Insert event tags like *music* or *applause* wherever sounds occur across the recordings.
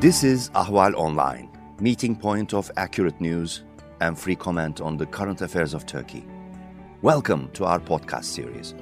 This is Ahval Online, meeting point of accurate news and free comment on the current affairs of Turkey. Welcome to our podcast series.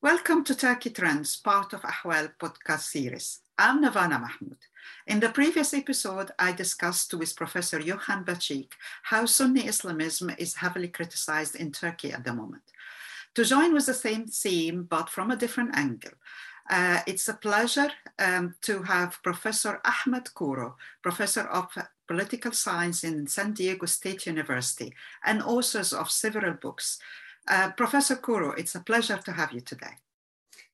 Welcome to Turkey Trends, part of Ahval podcast series. I'm Nervana Mahmoud. In the previous episode, I discussed with Professor Gökhan Bacık how Sunni Islamism is heavily criticized in Turkey at the moment to join with the same theme, but from a different angle. Uh, it's a pleasure um, to have Professor Ahmet Kuru, Professor of Political Science in San Diego State University and authors of several books. Uh, Professor Kouro, it's a pleasure to have you today.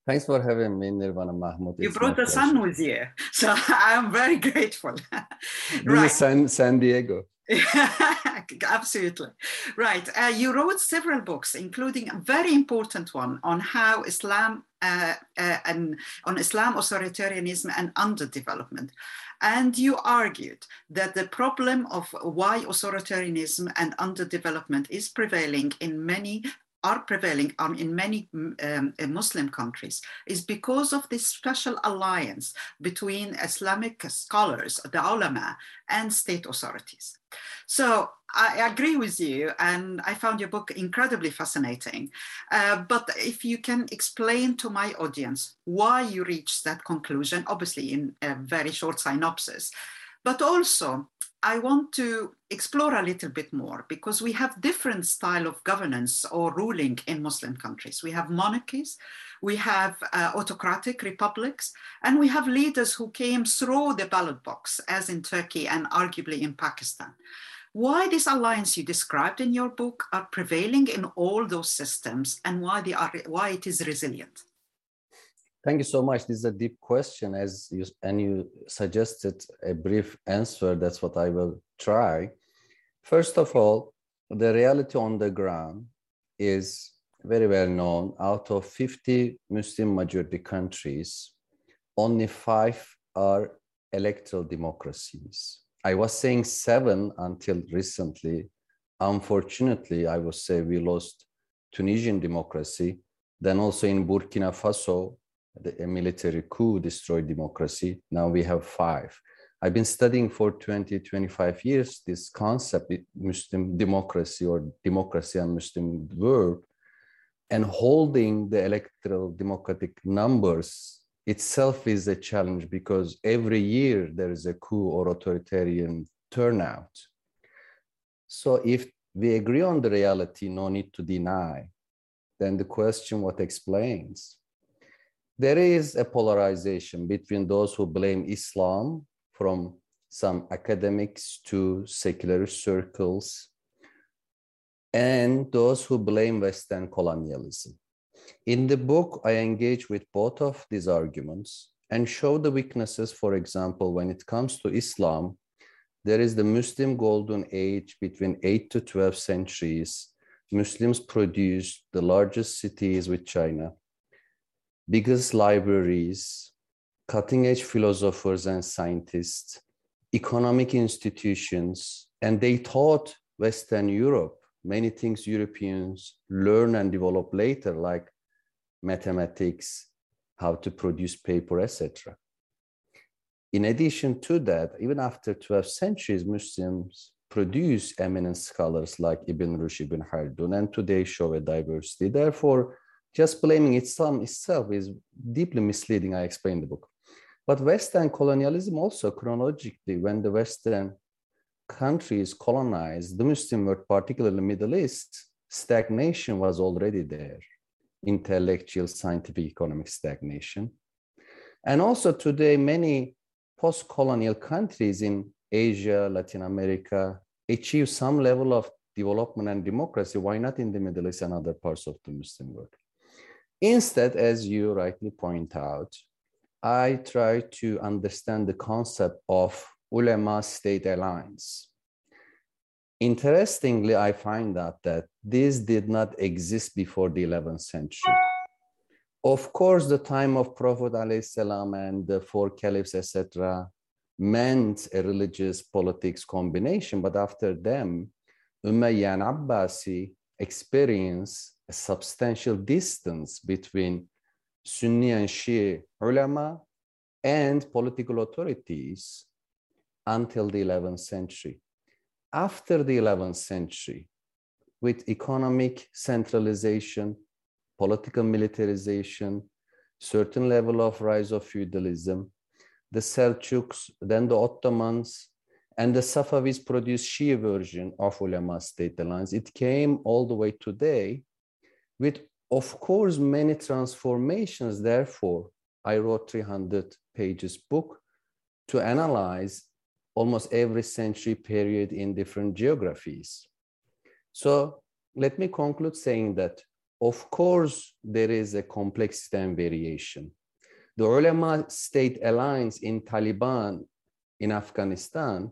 Thanks for having me, Nervana Mahmoud. You brought the pleasure. sun with you, *laughs* so I'm very grateful. *laughs* right. San, San Diego. *laughs* Absolutely. Right. Uh, you wrote several books, including a very important one on how Islam uh, uh, and on Islam authoritarianism and underdevelopment. And you argued that the problem of why authoritarianism and underdevelopment is prevailing in many are prevailing um, in many um, Muslim countries is because of this special alliance between Islamic scholars, the ulama, and state authorities. So I agree with you, and I found your book incredibly fascinating. Uh, but if you can explain to my audience why you reached that conclusion, obviously in a very short synopsis, but also I want to explore a little bit more because we have different style of governance or ruling in Muslim countries. We have monarchies, we have uh, autocratic republics, and we have leaders who came through the ballot box, as in Turkey and arguably in Pakistan. Why this alliance you described in your book are prevailing in all those systems and why, they are, why it is resilient? Thank you so much. This is a deep question, as you and you suggested a brief answer. That's what I will try. First of all, the reality on the ground is very well known. Out of 50 Muslim majority countries, only five are electoral democracies. I was saying seven until recently. Unfortunately, I would say we lost Tunisian democracy. Then also in Burkina Faso, the military coup destroyed democracy. Now we have five. I've been studying for 20, 25 years this concept, Muslim democracy or democracy and Muslim world, and holding the electoral democratic numbers itself is a challenge because every year there is a coup or authoritarian turnout. So if we agree on the reality, no need to deny, then the question what explains? There is a polarization between those who blame Islam from some academics to secular circles and those who blame Western colonialism. In the book, I engage with both of these arguments and show the weaknesses. For example, when it comes to Islam, there is the Muslim golden age between 8 to 12 centuries. Muslims produced the largest cities with China biggest libraries, cutting edge philosophers and scientists, economic institutions, and they taught Western Europe many things Europeans learn and develop later, like mathematics, how to produce paper, etc. In addition to that, even after 12 centuries, Muslims produce eminent scholars like Ibn Rushd, Ibn Khaldun, and today show a diversity. Therefore, just blaming Islam itself is deeply misleading. I explained the book. But Western colonialism also chronologically, when the Western countries colonized the Muslim world, particularly Middle East, stagnation was already there, intellectual, scientific, economic stagnation. And also today, many post-colonial countries in Asia, Latin America achieve some level of development and democracy. Why not in the Middle East and other parts of the Muslim world? Instead, as you rightly point out, I try to understand the concept of ulema state alliance. Interestingly, I find out that this did not exist before the 11th century. Of course, the time of Prophet and the four caliphs, etc., meant a religious politics combination, but after them, Umayyad Abbasi experienced a substantial distance between Sunni and Shia ulama and political authorities until the 11th century. After the 11th century, with economic centralization, political militarization, certain level of rise of feudalism, the Seljuks, then the Ottomans, and the Safavids produced Shia version of ulama state alliance. It came all the way today with, of course, many transformations. Therefore, I wrote 300 pages book to analyze almost every century period in different geographies. So let me conclude saying that, of course, there is a complexity and variation. The ulama state alliance in Taliban in Afghanistan,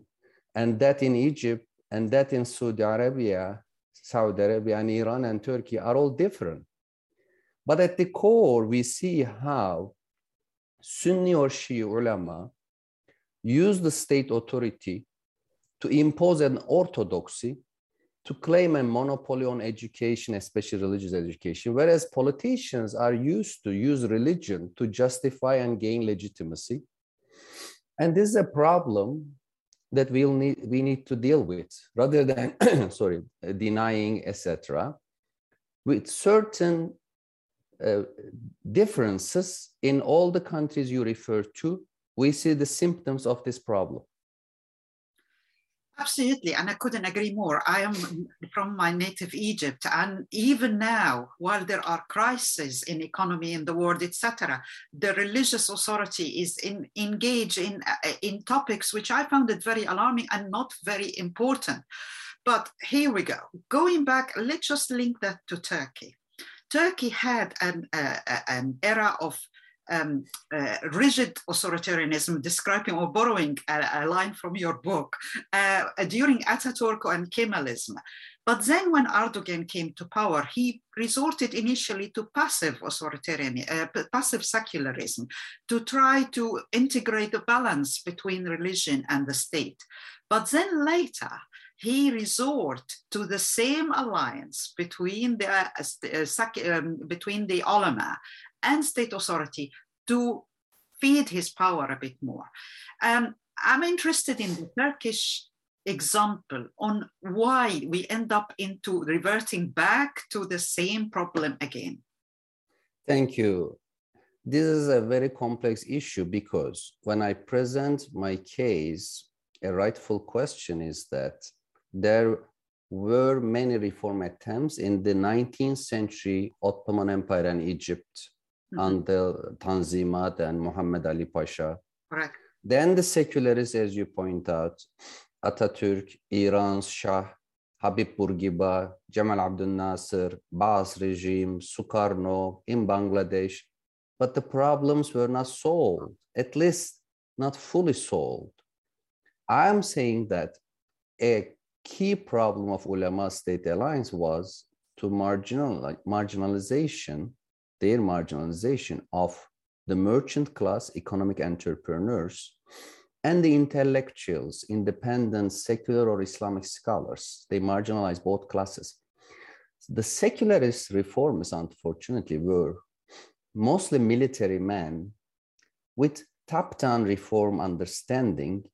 and that in Egypt, and that in Saudi Arabia, Saudi Arabia, and Iran and Turkey are all different. But at the core, we see how Sunni or Shia ulama use the state authority to impose an orthodoxy to claim a monopoly on education, especially religious education, whereas politicians are used to use religion to justify and gain legitimacy. And this is a problem that we'll need, we need to deal with rather than, *coughs* sorry, denying, etc. With certain uh, differences in all the countries you refer to, we see the symptoms of this problem. Absolutely, and I couldn't agree more. I am from my native Egypt, and even now, while there are crises in economy in the world, etc., the religious authority is in, engaged in uh, in topics which I found it very alarming and not very important. But here we go. Going back, let's just link that to Turkey. Turkey had an, uh, an era of um, uh, rigid authoritarianism, describing or borrowing a, a line from your book uh, during Ataturk and Kemalism. But then when Erdogan came to power, he resorted initially to passive authoritarian, uh, passive secularism to try to integrate the balance between religion and the state. But then later, he resort to the same alliance between the, uh, uh, um, between the ulama and state authority to feed his power a bit more. Um, I'm interested in the Turkish example on why we end up into reverting back to the same problem again. Thank you. This is a very complex issue because when I present my case, a rightful question is that there were many reform attempts in the 19th century Ottoman Empire and Egypt mm-hmm. until Tanzimat and Muhammad Ali Pasha. Correct. Then the secularists, as you point out, Ataturk, Iran's Shah, Habib Bourguiba, Jamal Abdel Nasser, Baas regime, Sukarno in Bangladesh. But the problems were not solved, at least not fully solved. I'm saying that a key problem of ulama state alliance was to marginal, marginalization their marginalization of the merchant class economic entrepreneurs and the intellectuals, independent, secular, or Islamic scholars. They marginalize both classes. The secularist reformers, unfortunately, were mostly military men with top down reform understanding,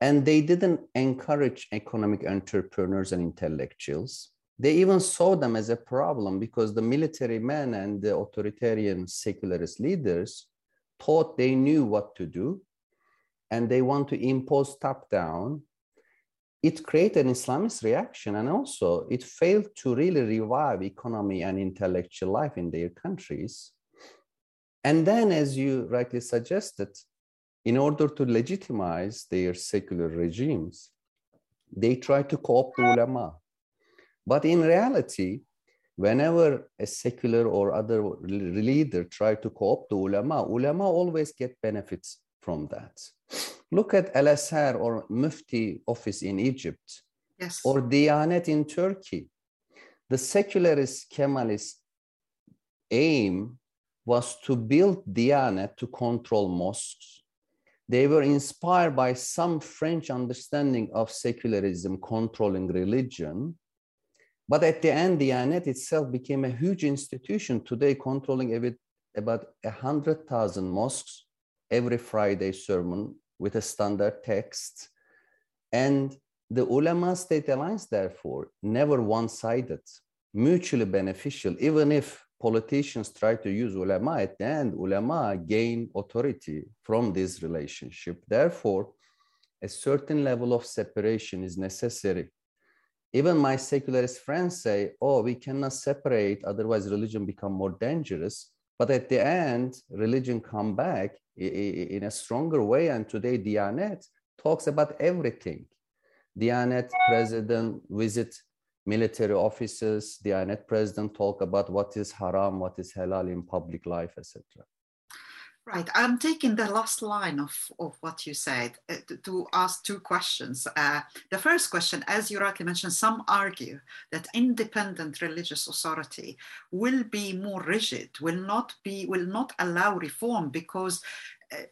and they didn't encourage economic entrepreneurs and intellectuals they even saw them as a problem because the military men and the authoritarian secularist leaders thought they knew what to do and they want to impose top down. It created an islamist reaction and also it failed to really revive economy and intellectual life in their countries. And then as you rightly suggested in order to legitimize their secular regimes they tried to co-opt the ulama but in reality, whenever a secular or other leader try to co-opt the ulama, ulama always get benefits from that. Look at Al Azhar or Mufti office in Egypt, yes. or Diyanet in Turkey. The secularist Kemalist aim was to build Diyanet to control mosques. They were inspired by some French understanding of secularism controlling religion But at the end, the Diyanet itself became a huge institution today, controlling about 100,000 mosques, every Friday sermon with a standard text. And the ulama state alliance, therefore, never one sided, mutually beneficial, even if politicians try to use ulama, at the end, ulama gain authority from this relationship. Therefore, a certain level of separation is necessary even my secularist friends say, oh, we cannot separate, otherwise religion become more dangerous. But at the end, religion come back in a stronger way. And today, Diyanet talks about everything. Diyanet president visit military offices. Diyanet president talk about what is haram, what is halal in public life, etc. Right, I'm taking the last line of, of what you said uh, to, to, ask two questions. Uh, the first question, as you rightly mentioned, some argue that independent religious authority will be more rigid, will not be, will not allow reform because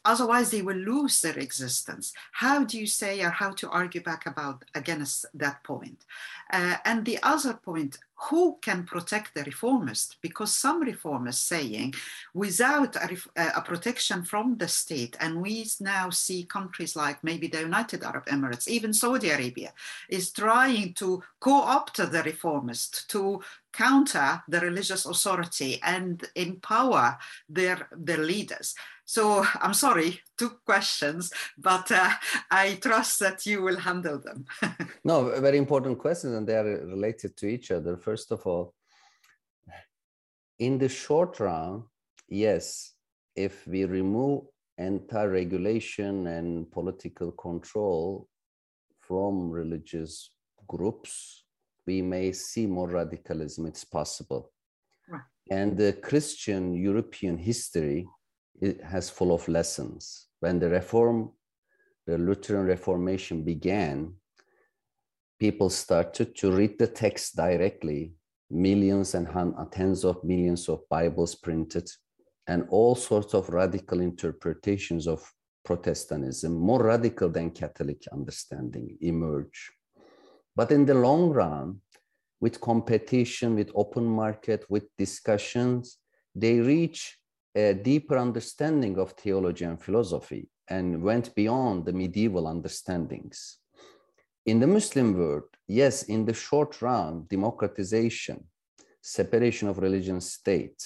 otherwise they will lose their existence. How do you say or how to argue back about against that point? Uh, and the other point, who can protect the reformist? Because some reformists saying without a, a, protection from the state, and we now see countries like maybe the United Arab Emirates, even Saudi Arabia, is trying to co-opt the reformist to counter the religious authority and empower their, their leaders. So I'm sorry, two questions, but uh, I trust that you will handle them. *laughs* no, very important questions, and they are related to each other. First of all, in the short run, yes, if we remove entire regulation and political control from religious groups, we may see more radicalism. It's possible. Right. And the Christian European history it has full of lessons. When the reform, the Lutheran Reformation began, people started to read the text directly, millions and uh, tens of millions of Bibles printed, and all sorts of radical interpretations of Protestantism, more radical than Catholic understanding, emerge. But in the long run, with competition, with open market, with discussions, they reach a deeper understanding of theology and philosophy and went beyond the medieval understandings. In the Muslim world, yes, in the short run, democratization, separation of religion state,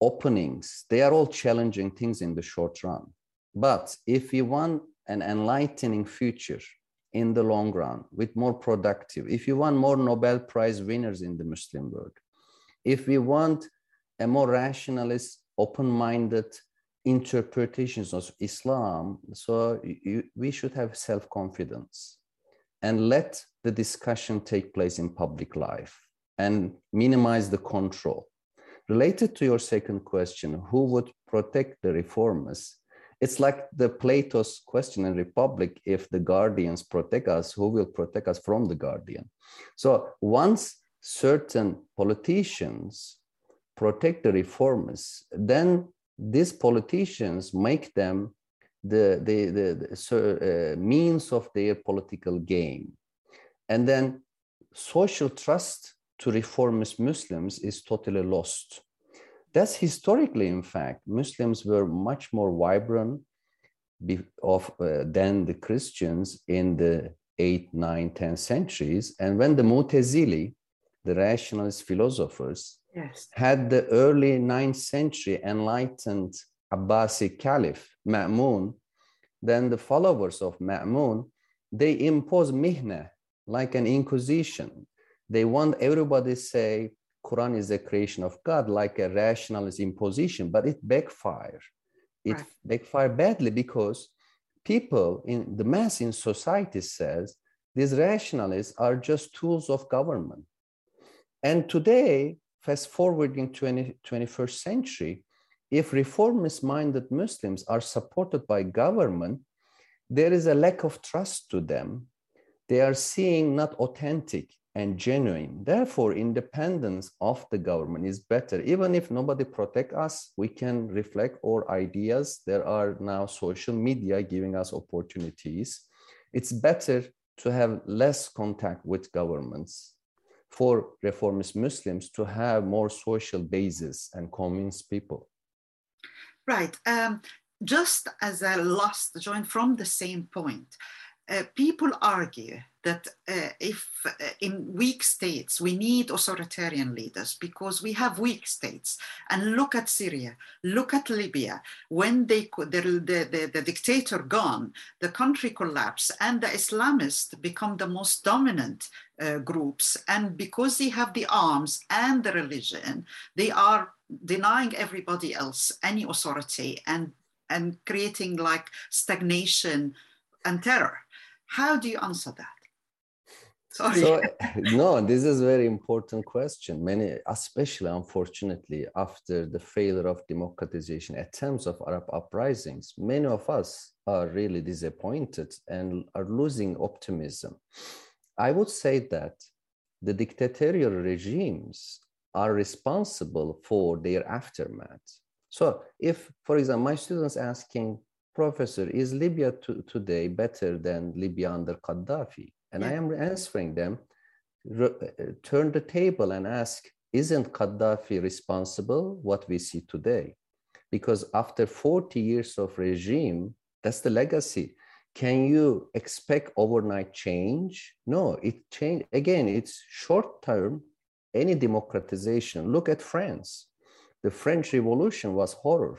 openings, they are all challenging things in the short run. But if we want an enlightening future in the long run with more productive, if you want more Nobel Prize winners in the Muslim world, if we want a more rationalist open-minded interpretations of Islam. So you, we should have self-confidence and let the discussion take place in public life and minimize the control. Related to your second question, who would protect the reformers? It's like the Plato's question in Republic, if the guardians protect us, who will protect us from the guardian? So once certain politicians protect the reformers, then these politicians make them the, the, the, the uh, means of their political gain. And then social trust to reformist Muslims is totally lost. That's historically, in fact, Muslims were much more vibrant of, uh, than the Christians in the 8th, 9th, 10th centuries. And when the Mutazili, the rationalist philosophers, yes. had the early 9th century enlightened Abbasid Caliph, Ma'mun, then the followers of Ma'mun, they impose mihna, like an inquisition. They want everybody to say Quran is the creation of God, like a rationalist imposition, but it backfire. It right. backfire badly because people in the mass in society says these rationalists are just tools of government. And today, fast forwarding 20, 21st century, if reformist minded Muslims are supported by government, there is a lack of trust to them. They are seeing not authentic and genuine. Therefore, independence of the government is better. Even if nobody protect us, we can reflect our ideas. There are now social media giving us opportunities. It's better to have less contact with governments for reformist Muslims to have more social basis and convince people. Right. Um, just as a last joint from the same point, uh, people argue that uh, if uh, in weak states we need authoritarian leaders because we have weak states. And look at syria look at libya. When they the, the, the, the dictator gone the country collapsed and the islamists become the most dominant uh, groups. And because they have the arms and the religion they are denying everybody else any authority and and creating like stagnation and terror. How do you answer that? Sorry. So, *laughs* no, this is a very important question. Many, especially unfortunately, after the failure of democratization attempts of Arab uprisings, many of us are really disappointed and are losing optimism. I would say that the dictatorial regimes are responsible for their aftermath. So, if, for example, my students asking, Professor, is Libya to, today better than Libya under Gaddafi? And yeah. I am answering them, uh, turn the table and ask, isn't Gaddafi responsible what we see today? Because after 40 years of regime, that's the legacy. Can you expect overnight change? No, it changed. Again, it's short term, any democratization. Look at France. The French Revolution was horror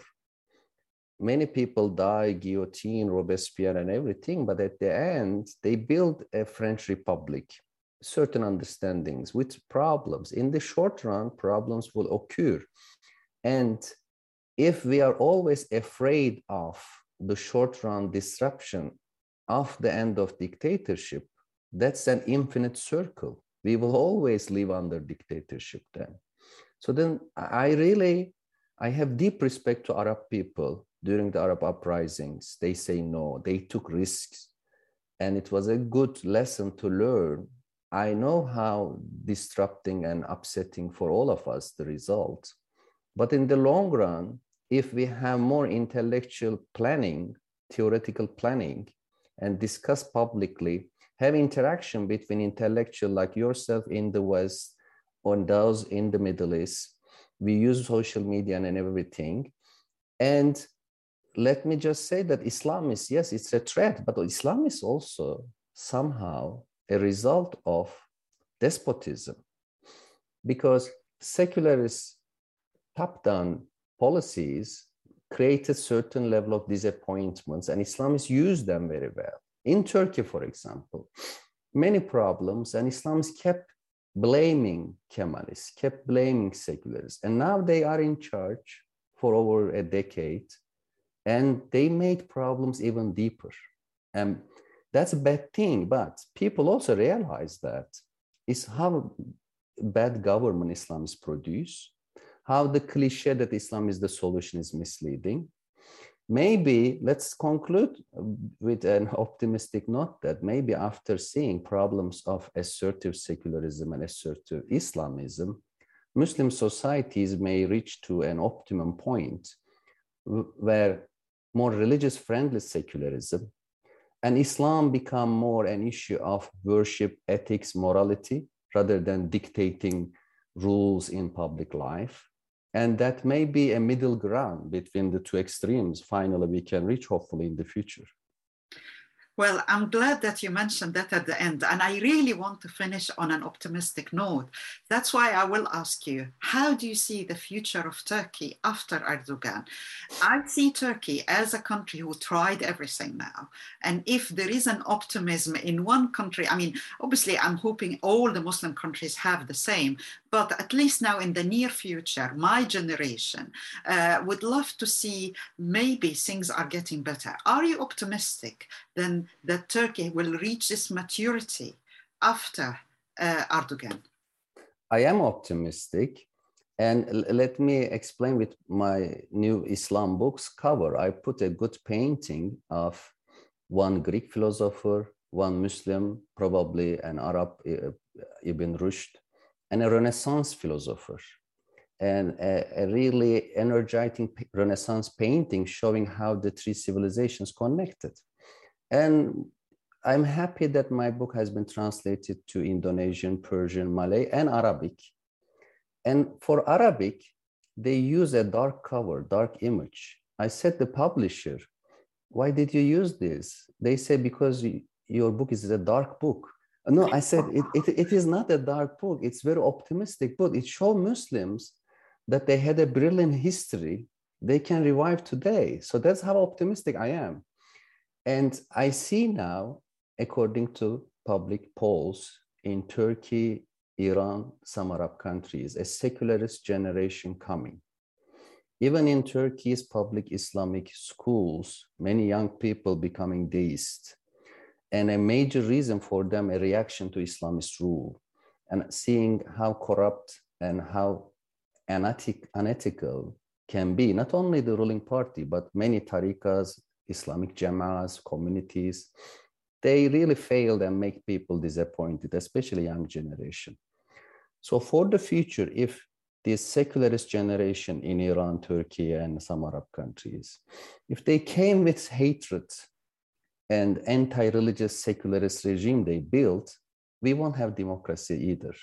many people die, guillotine, Robespierre, and everything, but at the end, they build a French Republic, certain understandings with problems. In the short run, problems will occur. And if we are always afraid of the short run disruption of the end of dictatorship, that's an infinite circle. We will always live under dictatorship then. So then I really, I have deep respect to Arab people during the Arab uprisings. They say no, they took risks. And it was a good lesson to learn. I know how disrupting and upsetting for all of us the result. But in the long run, if we have more intellectual planning, theoretical planning, and discuss publicly, have interaction between intellectual like yourself in the West and those in the Middle East. We use social media and everything. And let me just say that Islam is, yes, it's a threat, but Islam is also somehow a result of despotism because secularist top-down policies create a certain level of disappointments and Islamists use them very well. In Turkey, for example, many problems and Islamists kept blaming Kemalists, kept blaming secularists, and now they are in charge for over a decade and they made problems even deeper. And that's a bad thing, but people also realize that is how bad government Islamists produce, how the cliche that Islam is the solution is misleading. Maybe let's conclude with an *laughs* optimistic note that maybe after seeing problems of assertive secularism and assertive Islamism, Muslim societies may reach to an optimum point where more religious friendly secularism and Islam become more an issue of worship, ethics, morality, rather than dictating rules in public life. And that may be a middle ground between the two extremes. Finally, we can reach hopefully in the future. Well, I'm glad that you mentioned that at the end. And I really want to finish on an optimistic note. That's why I will ask you how do you see the future of Turkey after Erdogan? I see Turkey as a country who tried everything now. And if there is an optimism in one country, I mean, obviously, I'm hoping all the Muslim countries have the same, but at least now in the near future, my generation uh, would love to see maybe things are getting better. Are you optimistic then that Turkey will reach this maturity after uh, Erdogan? I am optimistic. And let me explain with my new Islam books cover. I put a good painting of one Greek philosopher, one Muslim, probably an Arab, uh, Ibn Rushd, and a Renaissance philosopher, and a, a, really energizing Renaissance painting showing how the three civilizations connected. And I'm happy that my book has been translated to Indonesian, Persian, Malay, and Arabic. And for Arabic, they use a dark cover, dark image. I said the publisher, why did you use this? They say, because your book is a dark book. No, I said, it, it, it is not a dark book. It's very optimistic book. It shows Muslims that they had a brilliant history they can revive today. So that's how optimistic I am. And I see now, according to public polls in Turkey, Iran, some Arab countries, a secularist generation coming. Even in Turkey's public Islamic schools, many young people becoming deist. And a major reason for them, a reaction to Islamist rule and seeing how corrupt and how unethical can be not only the ruling party, but many tariqas, Islamic Jama'as, communities, they really failed and make people disappointed, especially young generation. So for the future, if this secularist generation in Iran, Turkey, and some Arab countries, if they came with hatred and anti-religious secularist regime they built, we won't have democracy either.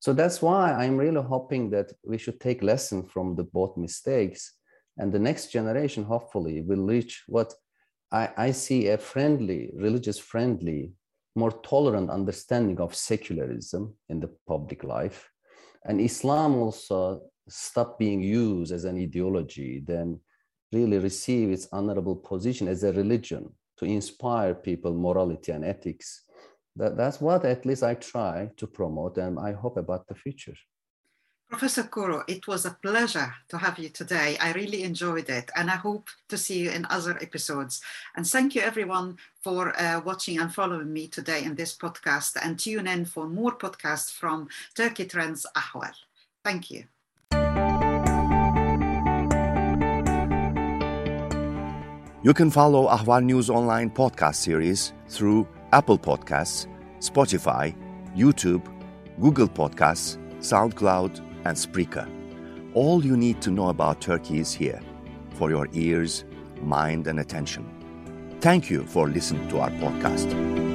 So that's why I'm really hoping that we should take lesson from the both mistakes and the next generation hopefully will reach what I, I see a friendly, religious friendly, more tolerant understanding of secularism in the public life. And Islam also stop being used as an ideology, then really receive its honorable position as a religion to inspire people morality and ethics that, that's what at least I try to promote and I hope about the future. Professor Kuru, it was a pleasure to have you today. I really enjoyed it and I hope to see you in other episodes. And thank you everyone for uh, watching and following me today in this podcast and tune in for more podcasts from Turkey Trends Ahval. Thank you. You can follow Ahval News Online podcast series through Apple Podcasts, Spotify, YouTube, Google Podcasts, SoundCloud, and Spreaker. All you need to know about Turkey is here for your ears, mind, and attention. Thank you for listening to our podcast.